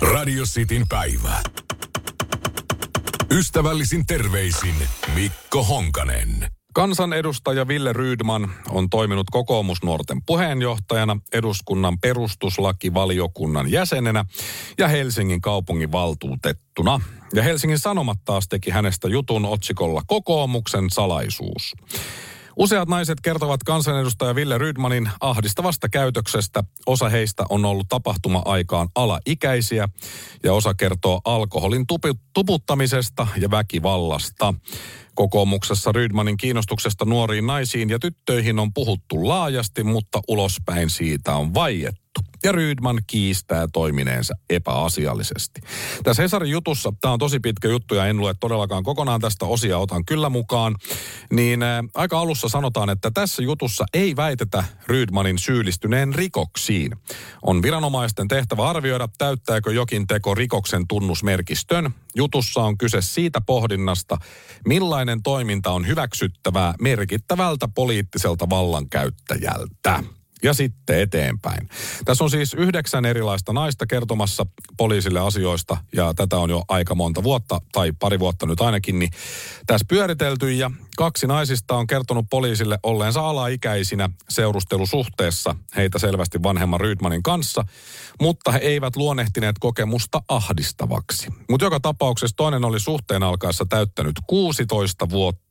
Radio Cityn päivä. Ystävällisin terveisin Mikko Honkanen. Kansanedustaja Ville Rydman on toiminut kokoomusnuorten puheenjohtajana, eduskunnan perustuslakivaliokunnan jäsenenä ja Helsingin kaupungin valtuutettuna. Ja Helsingin Sanomat taas teki hänestä jutun otsikolla Kokoomuksen salaisuus. Useat naiset kertovat kansanedustaja Ville Rydmanin ahdistavasta käytöksestä. Osa heistä on ollut tapahtuma-aikaan alaikäisiä ja osa kertoo alkoholin tuputtamisesta ja väkivallasta. Kokoomuksessa Rydmanin kiinnostuksesta nuoriin naisiin ja tyttöihin on puhuttu laajasti, mutta ulospäin siitä on vaiettu. Ja Rydman kiistää toimineensa epäasiallisesti. Tässä Hesarin jutussa, tämä on tosi pitkä juttu ja en lue todellakaan kokonaan tästä osia, otan kyllä mukaan. Niin aika alussa sanotaan, että tässä jutussa ei väitetä Rydmanin syyllistyneen rikoksiin. On viranomaisten tehtävä arvioida, täyttääkö jokin teko rikoksen tunnusmerkistön. Jutussa on kyse siitä pohdinnasta, millainen toiminta on hyväksyttävää merkittävältä poliittiselta vallankäyttäjältä ja sitten eteenpäin. Tässä on siis yhdeksän erilaista naista kertomassa poliisille asioista ja tätä on jo aika monta vuotta tai pari vuotta nyt ainakin, niin tässä pyöritelty ja kaksi naisista on kertonut poliisille olleensa alaikäisinä seurustelusuhteessa heitä selvästi vanhemman Rydmanin kanssa, mutta he eivät luonnehtineet kokemusta ahdistavaksi. Mutta joka tapauksessa toinen oli suhteen alkaessa täyttänyt 16 vuotta.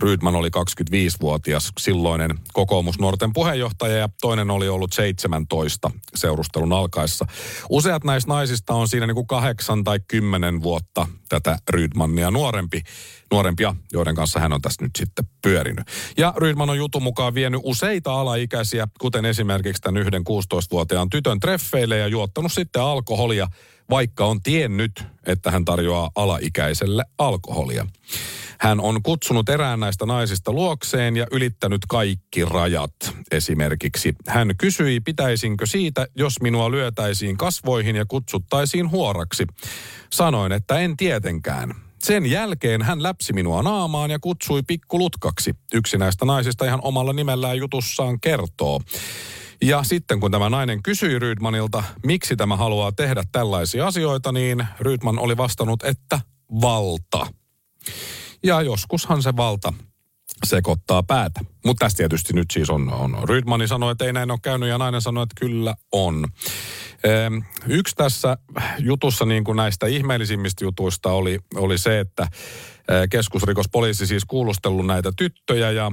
Rydman oli 25-vuotias silloinen kokoomusnuorten puheenjohtaja ja toinen oli ollut 17 seurustelun alkaessa. Useat näistä naisista on siinä niin kuin kahdeksan tai kymmenen vuotta tätä Rydmania nuorempi, nuorempia, joiden kanssa hän on tässä nyt sitten pyörinyt. Ja Rydman on jutun mukaan vienyt useita alaikäisiä, kuten esimerkiksi tämän yhden 16-vuotiaan tytön treffeille ja juottanut sitten alkoholia, vaikka on tiennyt, että hän tarjoaa alaikäiselle alkoholia. Hän on kutsunut erään näistä naisista luokseen ja ylittänyt kaikki rajat. Esimerkiksi hän kysyi, pitäisinkö siitä, jos minua lyötäisiin kasvoihin ja kutsuttaisiin huoraksi. Sanoin, että en tietenkään. Sen jälkeen hän läpsi minua naamaan ja kutsui pikkulutkaksi. Yksi näistä naisista ihan omalla nimellään jutussaan kertoo. Ja sitten kun tämä nainen kysyi Rydmanilta, miksi tämä haluaa tehdä tällaisia asioita, niin Rydman oli vastannut, että valta. Ja joskushan se valta sekoittaa päätä. Mutta tässä tietysti nyt siis on, on Rydmani sanoi, että ei näin ole käynyt ja nainen sanoi, että kyllä on. Ehm, Yksi tässä jutussa niin kuin näistä ihmeellisimmistä jutuista oli, oli se, että keskusrikospoliisi siis kuulustellut näitä tyttöjä ja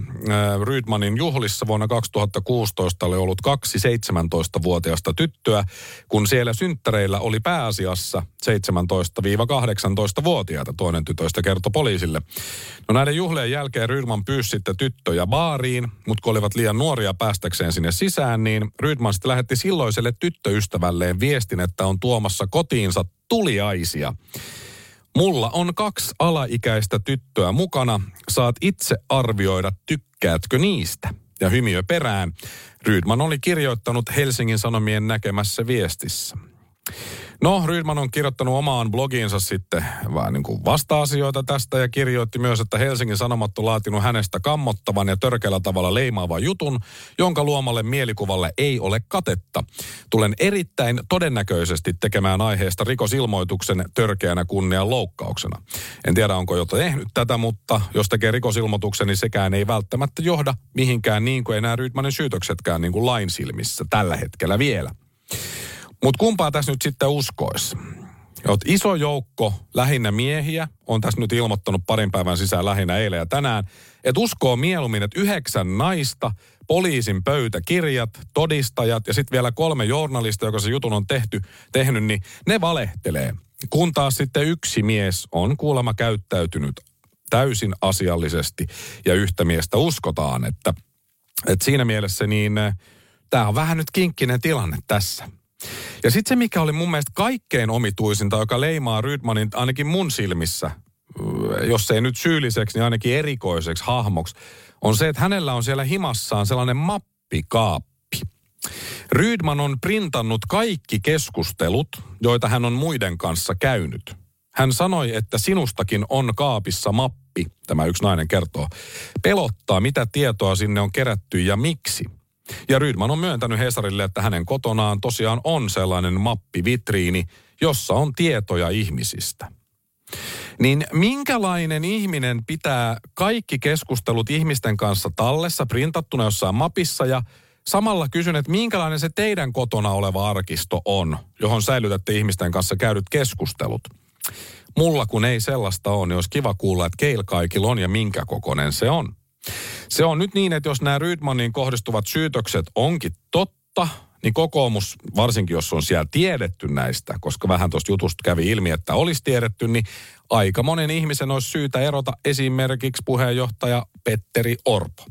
Rydmanin juhlissa vuonna 2016 oli ollut kaksi 17-vuotiaasta tyttöä, kun siellä synttäreillä oli pääasiassa 17-18-vuotiaita, toinen tytöistä kertoi poliisille. No näiden juhlien jälkeen Rydman pyysi sitten tyttöjä baariin, mutta kun olivat liian nuoria päästäkseen sinne sisään, niin Rydman sitten lähetti silloiselle tyttöystävälleen viestin, että on tuomassa kotiinsa tuliaisia. Mulla on kaksi alaikäistä tyttöä mukana. Saat itse arvioida, tykkäätkö niistä. Ja hymiö perään. Rydman oli kirjoittanut Helsingin Sanomien näkemässä viestissä. No, Rydman on kirjoittanut omaan blogiinsa sitten vähän niin kuin vasta-asioita tästä ja kirjoitti myös, että Helsingin Sanomat on laatinut hänestä kammottavan ja törkeällä tavalla leimaavan jutun, jonka luomalle mielikuvalle ei ole katetta. Tulen erittäin todennäköisesti tekemään aiheesta rikosilmoituksen törkeänä kunnian loukkauksena. En tiedä, onko jo tehnyt tätä, mutta jos tekee rikosilmoituksen, niin sekään ei välttämättä johda mihinkään niin kuin enää Rydmanin syytöksetkään niin kuin lain silmissä tällä hetkellä vielä. Mutta kumpaa tässä nyt sitten uskoisi? Oot iso joukko lähinnä miehiä, on tässä nyt ilmoittanut parin päivän sisään lähinnä eilen ja tänään, että uskoo mieluummin, että yhdeksän naista, poliisin pöytäkirjat, todistajat ja sitten vielä kolme journalista, joka se jutun on tehty, tehnyt, niin ne valehtelee. Kun taas sitten yksi mies on kuulemma käyttäytynyt täysin asiallisesti ja yhtä miestä uskotaan, että, että siinä mielessä niin tämä on vähän nyt kinkkinen tilanne tässä. Ja sitten se, mikä oli mun mielestä kaikkein omituisinta, joka leimaa Rydmanin ainakin mun silmissä, jos ei nyt syylliseksi, niin ainakin erikoiseksi hahmoksi, on se, että hänellä on siellä himassaan sellainen mappikaappi. Rydman on printannut kaikki keskustelut, joita hän on muiden kanssa käynyt. Hän sanoi, että sinustakin on kaapissa mappi, tämä yksi nainen kertoo. Pelottaa, mitä tietoa sinne on kerätty ja miksi. Ja Rydman on myöntänyt Hesarille, että hänen kotonaan tosiaan on sellainen mappivitriini, jossa on tietoja ihmisistä. Niin minkälainen ihminen pitää kaikki keskustelut ihmisten kanssa tallessa, printattuna jossain mapissa ja samalla kysyn, että minkälainen se teidän kotona oleva arkisto on, johon säilytätte ihmisten kanssa käydyt keskustelut? Mulla kun ei sellaista ole, niin olisi kiva kuulla, että keillä kaikilla on ja minkä kokonen se on. Se on nyt niin, että jos nämä Rydmanin kohdistuvat syytökset onkin totta, niin kokoomus, varsinkin jos on siellä tiedetty näistä, koska vähän tuosta jutusta kävi ilmi, että olisi tiedetty, niin aika monen ihmisen olisi syytä erota esimerkiksi puheenjohtaja Petteri Orpo.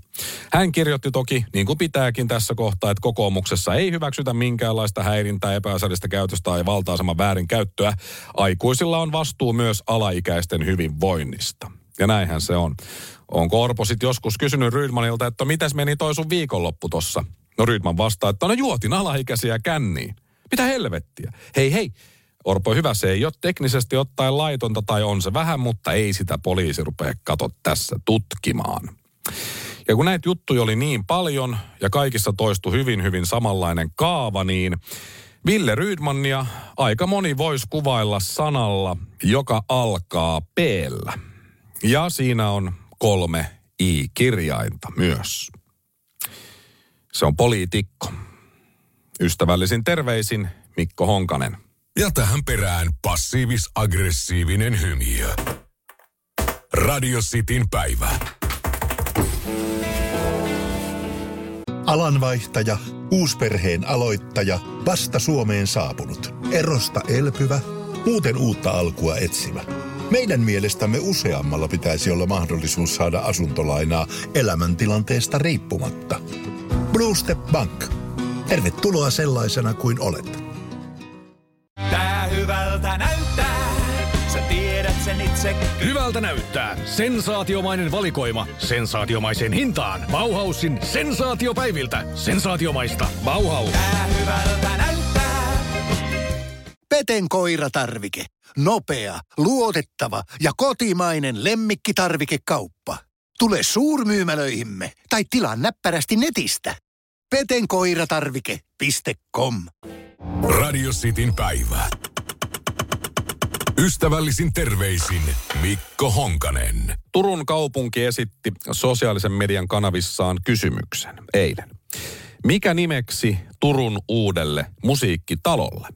Hän kirjoitti toki, niin kuin pitääkin tässä kohtaa, että kokoomuksessa ei hyväksytä minkäänlaista häirintää, epäasiallista käytöstä tai valta-aseman väärinkäyttöä. Aikuisilla on vastuu myös alaikäisten hyvinvoinnista. Ja näinhän se on. Onko Orpo sitten joskus kysynyt Rydmanilta, että mitäs meni toi sun viikonloppu tossa? No Rydman vastaa, että no juotin alaikäisiä känniin. Mitä helvettiä? Hei hei, Orpo hyvä, se ei ole teknisesti ottaen laitonta tai on se vähän, mutta ei sitä poliisi rupea kato tässä tutkimaan. Ja kun näitä juttuja oli niin paljon ja kaikissa toistui hyvin hyvin samanlainen kaava, niin Ville Rydmania aika moni voisi kuvailla sanalla, joka alkaa p Ja siinä on kolme i-kirjainta myös. Se on poliitikko. Ystävällisin terveisin Mikko Honkanen. Ja tähän perään passiivis-aggressiivinen hymiö. Radio Cityn päivä. Alanvaihtaja, uusperheen aloittaja, vasta Suomeen saapunut, erosta elpyvä, muuten uutta alkua etsimä. Meidän mielestämme useammalla pitäisi olla mahdollisuus saada asuntolainaa elämäntilanteesta riippumatta. Blue Step Bank. Tervetuloa sellaisena kuin olet. Tää hyvältä näyttää. Sä tiedät sen itse. Hyvältä näyttää. Sensaatiomainen valikoima. Sensaatiomaiseen hintaan. Bauhausin sensaatiopäiviltä. Sensaatiomaista. Bauhaus. Tää hyvältä näyttää. Peten koiratarvike. Nopea, luotettava ja kotimainen lemmikkitarvikekauppa. Tule suurmyymälöihimme tai tilaa näppärästi netistä. petenkoiratarvike.com Radio Cityn päivä. Ystävällisin terveisin Mikko Honkanen. Turun kaupunki esitti sosiaalisen median kanavissaan kysymyksen eilen. Mikä nimeksi Turun uudelle musiikkitalolle?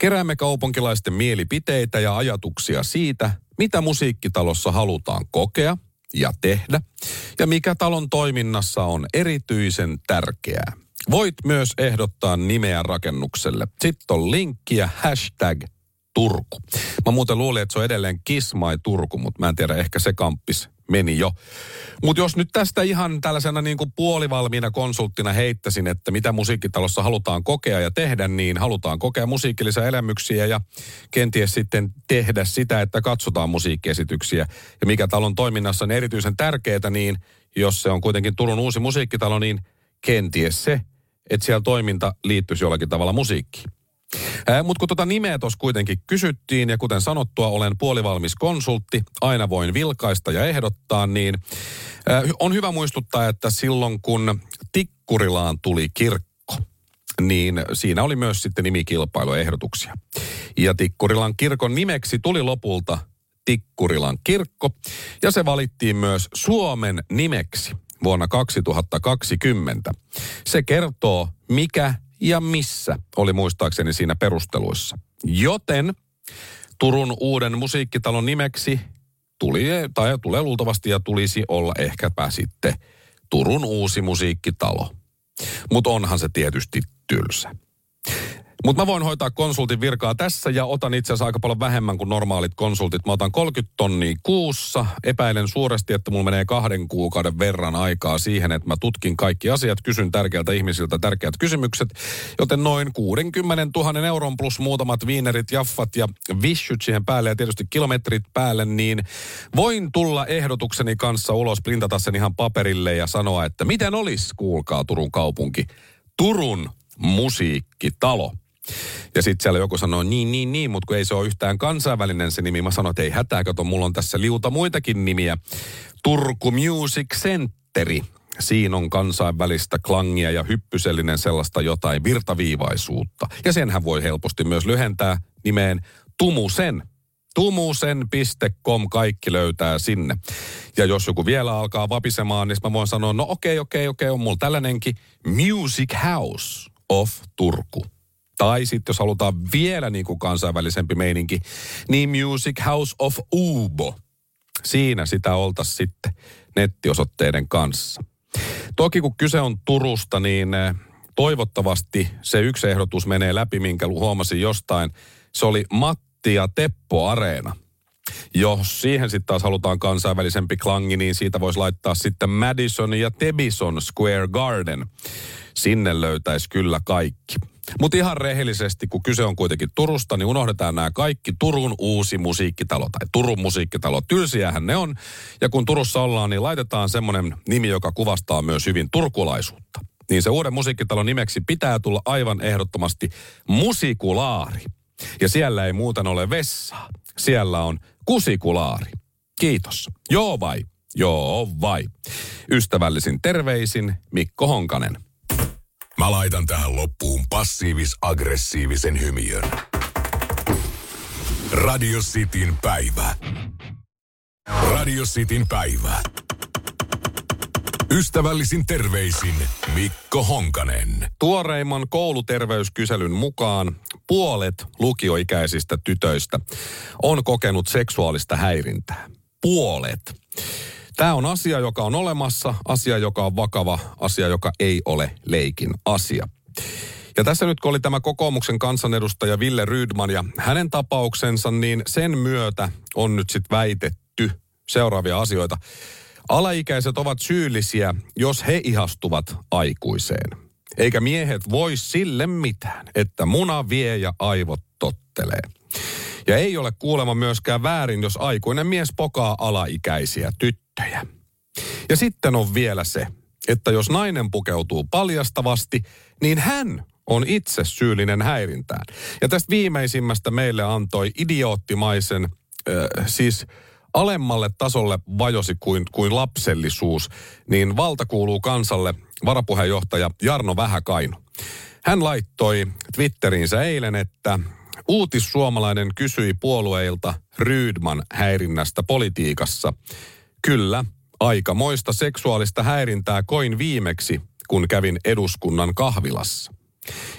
Keräämme kaupunkilaisten mielipiteitä ja ajatuksia siitä, mitä musiikkitalossa halutaan kokea ja tehdä, ja mikä talon toiminnassa on erityisen tärkeää. Voit myös ehdottaa nimeä rakennukselle. Sitten on linkki ja hashtag Turku. Mä muuten luulin, että se on edelleen Kismai Turku, mutta mä en tiedä, ehkä se kamppis meni jo. Mutta jos nyt tästä ihan tällaisena niin kuin puolivalmiina konsulttina heittäisin, että mitä musiikkitalossa halutaan kokea ja tehdä, niin halutaan kokea musiikillisia elämyksiä ja kenties sitten tehdä sitä, että katsotaan musiikkiesityksiä. Ja mikä talon toiminnassa on erityisen tärkeää, niin jos se on kuitenkin Turun uusi musiikkitalo, niin kenties se, että siellä toiminta liittyisi jollakin tavalla musiikkiin. Mutta kun tuota nimeä tuossa kuitenkin kysyttiin, ja kuten sanottua, olen puolivalmis konsultti, aina voin vilkaista ja ehdottaa, niin on hyvä muistuttaa, että silloin kun Tikkurilaan tuli kirkko, niin siinä oli myös sitten nimikilpailuehdotuksia. Ja Tikkurilan kirkon nimeksi tuli lopulta Tikkurilan kirkko, ja se valittiin myös Suomen nimeksi vuonna 2020. Se kertoo, mikä ja missä oli muistaakseni siinä perusteluissa. Joten Turun uuden musiikkitalon nimeksi tuli, tai tulee luultavasti ja tulisi olla ehkäpä sitten Turun uusi musiikkitalo. Mutta onhan se tietysti tylsä. Mutta mä voin hoitaa konsultin virkaa tässä ja otan itse asiassa aika paljon vähemmän kuin normaalit konsultit. Mä otan 30 tonnia kuussa. Epäilen suuresti, että mulla menee kahden kuukauden verran aikaa siihen, että mä tutkin kaikki asiat, kysyn tärkeältä ihmisiltä tärkeät kysymykset. Joten noin 60 000 euron plus muutamat viinerit, jaffat ja vishyt siihen päälle ja tietysti kilometrit päälle, niin voin tulla ehdotukseni kanssa ulos, printata sen ihan paperille ja sanoa, että miten olisi, kuulkaa Turun kaupunki, Turun musiikkitalo. Ja sitten siellä joku sanoo, niin, niin, niin, mutta kun ei se ole yhtään kansainvälinen se nimi. Mä sanoin, että ei hätää, kato, mulla on tässä liuta muitakin nimiä. Turku Music Centeri. Siinä on kansainvälistä klangia ja hyppysellinen sellaista jotain virtaviivaisuutta. Ja senhän voi helposti myös lyhentää nimeen Tumusen. Tumusen.com kaikki löytää sinne. Ja jos joku vielä alkaa vapisemaan, niin mä voin sanoa, no okei, okei, okei, on mulla tällainenkin Music House of Turku. Tai sitten jos halutaan vielä niin kuin kansainvälisempi meininki, niin Music House of Ubo. Siinä sitä oltaisiin sitten nettiosoitteiden kanssa. Toki kun kyse on Turusta, niin eh, toivottavasti se yksi ehdotus menee läpi, minkä huomasin jostain. Se oli Matti ja Teppo Areena. Jos siihen sitten taas halutaan kansainvälisempi klangi, niin siitä voisi laittaa sitten Madison ja Tebison Square Garden. Sinne löytäisi kyllä kaikki. Mutta ihan rehellisesti, kun kyse on kuitenkin Turusta, niin unohdetaan nämä kaikki Turun uusi musiikkitalo tai Turun musiikkitalo. Tylsiähän ne on. Ja kun Turussa ollaan, niin laitetaan semmoinen nimi, joka kuvastaa myös hyvin turkulaisuutta. Niin se uuden musiikkitalon nimeksi pitää tulla aivan ehdottomasti Musikulaari. Ja siellä ei muuten ole vessaa. Siellä on kusikulaari. Kiitos. Joo vai? Joo vai? Ystävällisin terveisin Mikko Honkanen. Mä laitan tähän loppuun passiivis-aggressiivisen hymiön. Radio Cityn päivä. Radio Cityn päivä. Ystävällisin terveisin Mikko Honkanen. Tuoreimman kouluterveyskyselyn mukaan puolet lukioikäisistä tytöistä on kokenut seksuaalista häirintää. Puolet. Tämä on asia, joka on olemassa, asia, joka on vakava, asia, joka ei ole leikin asia. Ja tässä nyt kun oli tämä kokoomuksen kansanedustaja Ville Rydman ja hänen tapauksensa, niin sen myötä on nyt sitten väitetty seuraavia asioita. Alaikäiset ovat syyllisiä, jos he ihastuvat aikuiseen. Eikä miehet voi sille mitään, että muna vie ja aivot tottelee. Ja ei ole kuulemma myöskään väärin, jos aikuinen mies pokaa alaikäisiä tyttöjä. Ja sitten on vielä se, että jos nainen pukeutuu paljastavasti, niin hän on itse syyllinen häirintään. Ja tästä viimeisimmästä meille antoi idioottimaisen, äh, siis alemmalle tasolle vajosi kuin, kuin lapsellisuus, niin valta kuuluu kansalle varapuheenjohtaja Jarno Vähäkainu. Hän laittoi Twitteriinsä eilen, että uutissuomalainen kysyi puolueilta Rydman häirinnästä politiikassa. Kyllä, aikamoista seksuaalista häirintää koin viimeksi, kun kävin eduskunnan kahvilassa.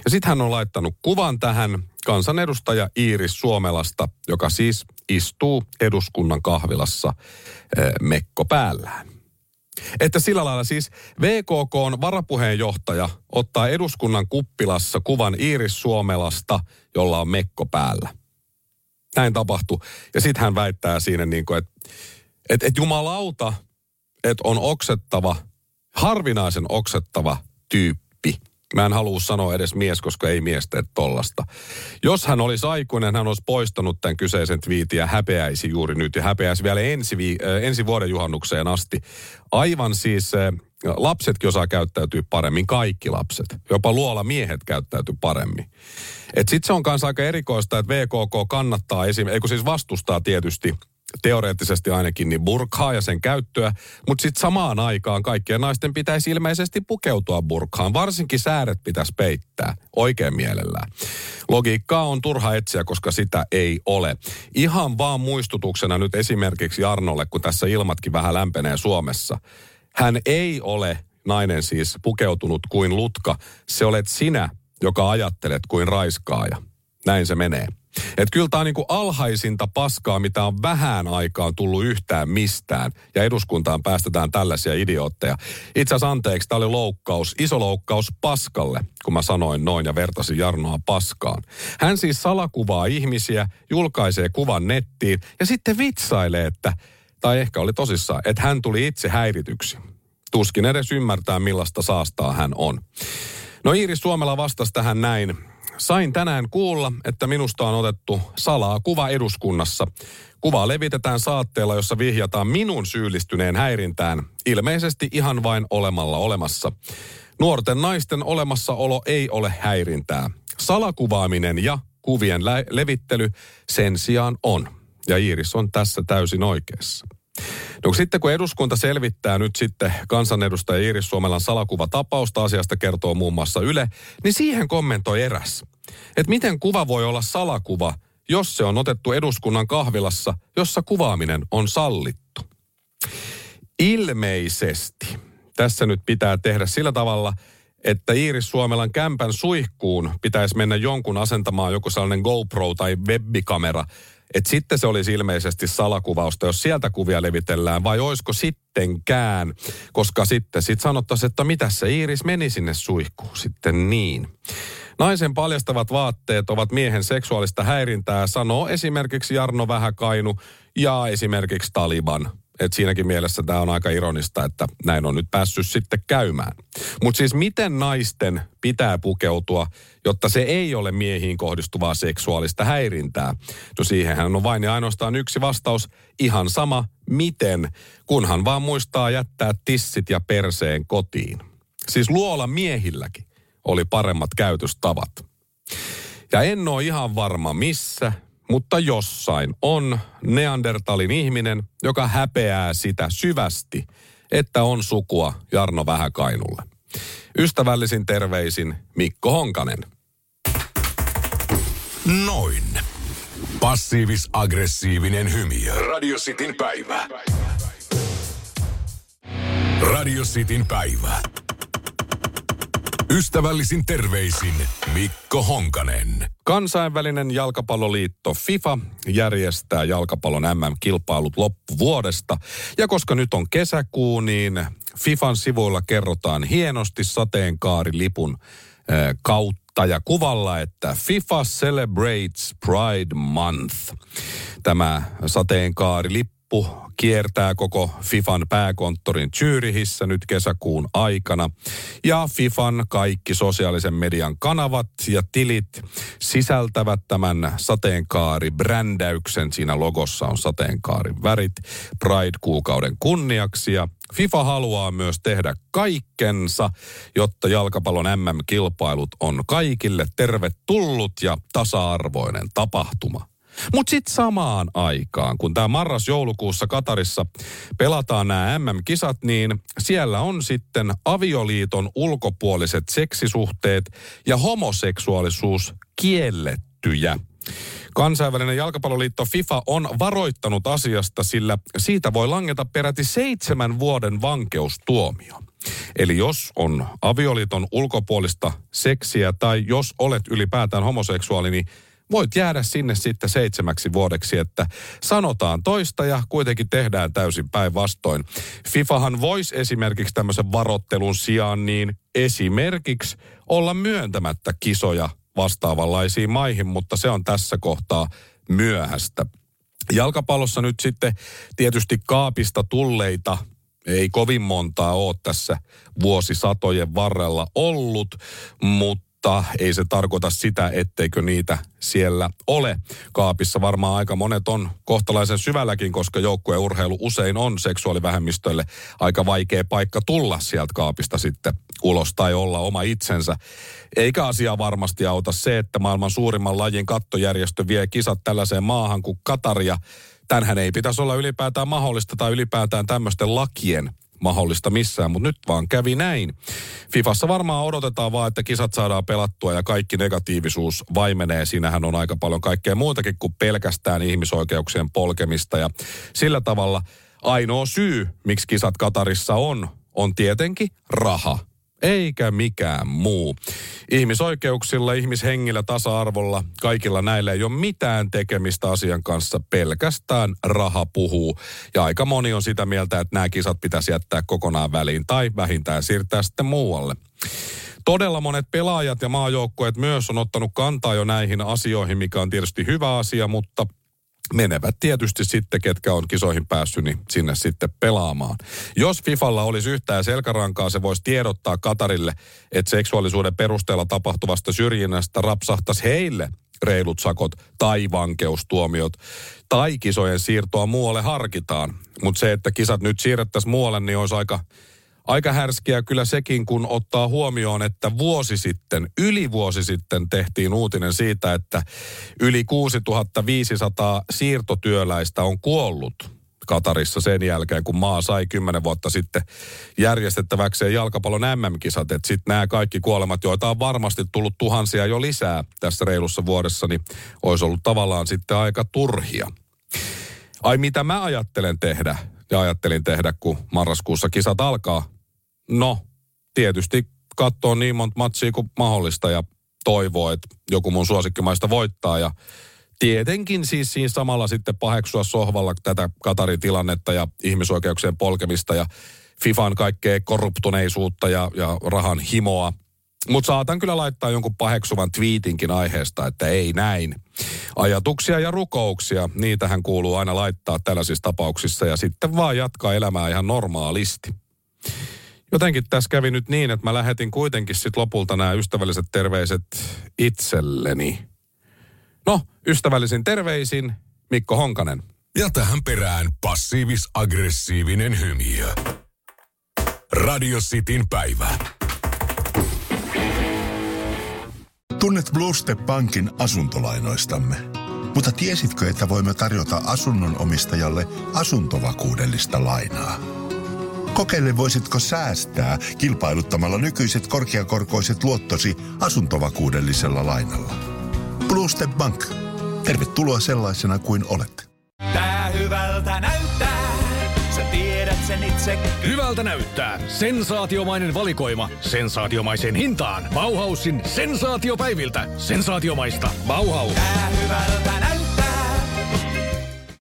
Ja sitten hän on laittanut kuvan tähän kansanedustaja Iiris Suomelasta, joka siis istuu eduskunnan kahvilassa eh, mekko päällään. Että sillä lailla siis VKK on varapuheenjohtaja ottaa eduskunnan kuppilassa kuvan Iiris Suomelasta, jolla on mekko päällä. Näin tapahtui. Ja sitten hän väittää siinä niin kuin, että et, et jumalauta, että on oksettava, harvinaisen oksettava tyyppi – Mä en halua sanoa edes mies, koska ei mies tee tollasta. Jos hän olisi aikuinen, hän olisi poistanut tämän kyseisen twiitin ja häpeäisi juuri nyt. Ja häpeäisi vielä ensi, vi- äh, ensi vuoden juhannukseen asti. Aivan siis äh, lapsetkin osaa käyttäytyä paremmin, kaikki lapset. Jopa luola miehet käyttäytyy paremmin. Et sit se on kanssa aika erikoista, että VKK kannattaa esim. Eikö siis vastustaa tietysti teoreettisesti ainakin, niin burkaa ja sen käyttöä, mutta sitten samaan aikaan kaikkien naisten pitäisi ilmeisesti pukeutua burkaan, varsinkin sääret pitäisi peittää oikein mielellään. Logiikkaa on turha etsiä, koska sitä ei ole. Ihan vaan muistutuksena nyt esimerkiksi Arnolle, kun tässä ilmatkin vähän lämpenee Suomessa. Hän ei ole nainen siis pukeutunut kuin lutka. Se olet sinä, joka ajattelet kuin raiskaaja. Näin se menee. Et kyllä tämä on niinku alhaisinta paskaa, mitä on vähän aikaan tullut yhtään mistään. Ja eduskuntaan päästetään tällaisia idiootteja. Itse asiassa anteeksi, tämä oli loukkaus, iso loukkaus paskalle, kun mä sanoin noin ja vertasin Jarnoa paskaan. Hän siis salakuvaa ihmisiä, julkaisee kuvan nettiin ja sitten vitsailee, että, tai ehkä oli tosissaan, että hän tuli itse häirityksi. Tuskin edes ymmärtää, millaista saastaa hän on. No Iiris Suomela vastasi tähän näin. Sain tänään kuulla, että minusta on otettu salaa kuva eduskunnassa. Kuvaa levitetään saatteella, jossa vihjataan minun syyllistyneen häirintään, ilmeisesti ihan vain olemalla olemassa. Nuorten naisten olemassaolo ei ole häirintää. Salakuvaaminen ja kuvien lä- levittely sen sijaan on. Ja Iiris on tässä täysin oikeassa. No sitten kun eduskunta selvittää nyt sitten kansanedustaja Iiris Suomelan salakuvatapausta, asiasta kertoo muun muassa Yle, niin siihen kommentoi eräs. Että miten kuva voi olla salakuva, jos se on otettu eduskunnan kahvilassa, jossa kuvaaminen on sallittu. Ilmeisesti tässä nyt pitää tehdä sillä tavalla, että Iiris Suomelan kämpän suihkuun pitäisi mennä jonkun asentamaan joku sellainen GoPro tai webbikamera, että sitten se olisi ilmeisesti salakuvausta, jos sieltä kuvia levitellään, vai olisiko sittenkään, koska sitten sit sanottaisiin, että mitä se Iiris meni sinne suihkuun sitten niin. Naisen paljastavat vaatteet ovat miehen seksuaalista häirintää, sanoo esimerkiksi Jarno Vähäkainu ja esimerkiksi Taliban. Et siinäkin mielessä tämä on aika ironista, että näin on nyt päässyt sitten käymään. Mutta siis miten naisten pitää pukeutua, jotta se ei ole miehiin kohdistuvaa seksuaalista häirintää? No siihenhän on vain ja ainoastaan yksi vastaus. Ihan sama, miten, kunhan vaan muistaa jättää tissit ja perseen kotiin. Siis luola miehilläkin oli paremmat käytöstavat. Ja en ole ihan varma missä, mutta jossain on Neandertalin ihminen, joka häpeää sitä syvästi, että on sukua Jarno Vähäkainulle. Ystävällisin terveisin Mikko Honkanen. Noin. Passiivis-aggressiivinen hymiö. Radio Cityn päivä. Radio Cityn päivä. Ystävällisin terveisin Mikko Honkanen. Kansainvälinen jalkapalloliitto FIFA järjestää jalkapallon MM-kilpailut loppuvuodesta. Ja koska nyt on kesäkuu, niin FIFAn sivuilla kerrotaan hienosti sateenkaarilipun äh, kautta ja kuvalla, että FIFA celebrates Pride Month. Tämä sateenkaarilippu kiertää koko FIFAn pääkonttorin Zyrihissä nyt kesäkuun aikana. Ja FIFAn kaikki sosiaalisen median kanavat ja tilit sisältävät tämän sateenkaari-brändäyksen. Siinä logossa on sateenkaarin värit Pride-kuukauden kunniaksi ja FIFA haluaa myös tehdä kaikkensa, jotta jalkapallon MM-kilpailut on kaikille tervetullut ja tasa-arvoinen tapahtuma. Mutta sitten samaan aikaan, kun tämä marras-joulukuussa Katarissa pelataan nämä MM-kisat, niin siellä on sitten avioliiton ulkopuoliset seksisuhteet ja homoseksuaalisuus kiellettyjä. Kansainvälinen jalkapalloliitto FIFA on varoittanut asiasta, sillä siitä voi langeta peräti seitsemän vuoden vankeustuomio. Eli jos on avioliiton ulkopuolista seksiä tai jos olet ylipäätään homoseksuaali, niin voit jäädä sinne sitten seitsemäksi vuodeksi, että sanotaan toista ja kuitenkin tehdään täysin päinvastoin. FIFAhan voisi esimerkiksi tämmöisen varottelun sijaan niin esimerkiksi olla myöntämättä kisoja vastaavanlaisiin maihin, mutta se on tässä kohtaa myöhäistä. Jalkapallossa nyt sitten tietysti kaapista tulleita ei kovin montaa ole tässä vuosisatojen varrella ollut, mutta mutta ei se tarkoita sitä, etteikö niitä siellä ole. Kaapissa varmaan aika monet on kohtalaisen syvälläkin, koska joukkueurheilu usein on seksuaalivähemmistöille aika vaikea paikka tulla sieltä kaapista sitten ulos tai olla oma itsensä. Eikä asia varmasti auta se, että maailman suurimman lajin kattojärjestö vie kisat tällaiseen maahan kuin Kataria. Tänhän ei pitäisi olla ylipäätään mahdollista tai ylipäätään tämmöisten lakien mahdollista missään, mutta nyt vaan kävi näin. Fifassa varmaan odotetaan vaan, että kisat saadaan pelattua ja kaikki negatiivisuus vaimenee. Siinähän on aika paljon kaikkea muutakin kuin pelkästään ihmisoikeuksien polkemista ja sillä tavalla ainoa syy, miksi kisat Katarissa on, on tietenkin raha. Eikä mikään muu. Ihmisoikeuksilla, ihmishengillä, tasa-arvolla, kaikilla näillä ei ole mitään tekemistä asian kanssa, pelkästään raha puhuu. Ja aika moni on sitä mieltä, että nämä kisat pitäisi jättää kokonaan väliin tai vähintään siirtää sitten muualle. Todella monet pelaajat ja maajoukkueet myös on ottanut kantaa jo näihin asioihin, mikä on tietysti hyvä asia, mutta menevät tietysti sitten, ketkä on kisoihin päässyt, niin sinne sitten pelaamaan. Jos Fifalla olisi yhtään selkärankaa, se voisi tiedottaa Katarille, että seksuaalisuuden perusteella tapahtuvasta syrjinnästä rapsahtaisi heille reilut sakot tai vankeustuomiot tai kisojen siirtoa muualle harkitaan. Mutta se, että kisat nyt siirrettäisiin muualle, niin olisi aika aika härskiä kyllä sekin, kun ottaa huomioon, että vuosi sitten, yli vuosi sitten tehtiin uutinen siitä, että yli 6500 siirtotyöläistä on kuollut Katarissa sen jälkeen, kun maa sai kymmenen vuotta sitten järjestettäväkseen jalkapallon MM-kisat. Että sitten nämä kaikki kuolemat, joita on varmasti tullut tuhansia jo lisää tässä reilussa vuodessa, niin olisi ollut tavallaan sitten aika turhia. Ai mitä mä ajattelen tehdä? Ja ajattelin tehdä, kun marraskuussa kisat alkaa. No, tietysti katsoa niin monta matsia kuin mahdollista ja toivoa, että joku mun suosikkimaista voittaa ja tietenkin siis siinä samalla sitten paheksua sohvalla tätä Katarin tilannetta ja ihmisoikeuksien polkemista ja FIFAn kaikkea korruptuneisuutta ja, ja rahan himoa. Mutta saatan kyllä laittaa jonkun paheksuvan tweetinkin aiheesta, että ei näin. Ajatuksia ja rukouksia, niitähän kuuluu aina laittaa tällaisissa tapauksissa ja sitten vaan jatkaa elämää ihan normaalisti. Jotenkin tässä kävi nyt niin, että mä lähetin kuitenkin sitten lopulta nämä ystävälliset terveiset itselleni. No, ystävällisin terveisin Mikko Honkanen. Ja tähän perään passiivis-aggressiivinen hymiö. Radio Cityn päivä. Tunnet Bluestep Bankin asuntolainoistamme. Mutta tiesitkö, että voimme tarjota asunnon omistajalle asuntovakuudellista lainaa? Kokeile voisitko säästää kilpailuttamalla nykyiset korkeakorkoiset luottosi asuntovakuudellisella lainalla. Bluestep Bank. Tervetuloa sellaisena kuin olet. Itse. Hyvältä näyttää. Sensaatiomainen valikoima. Sensaatiomaiseen hintaan. Bauhausin sensaatiopäiviltä. Sensaatiomaista. Bauhaus. Tää hyvältä näyttää.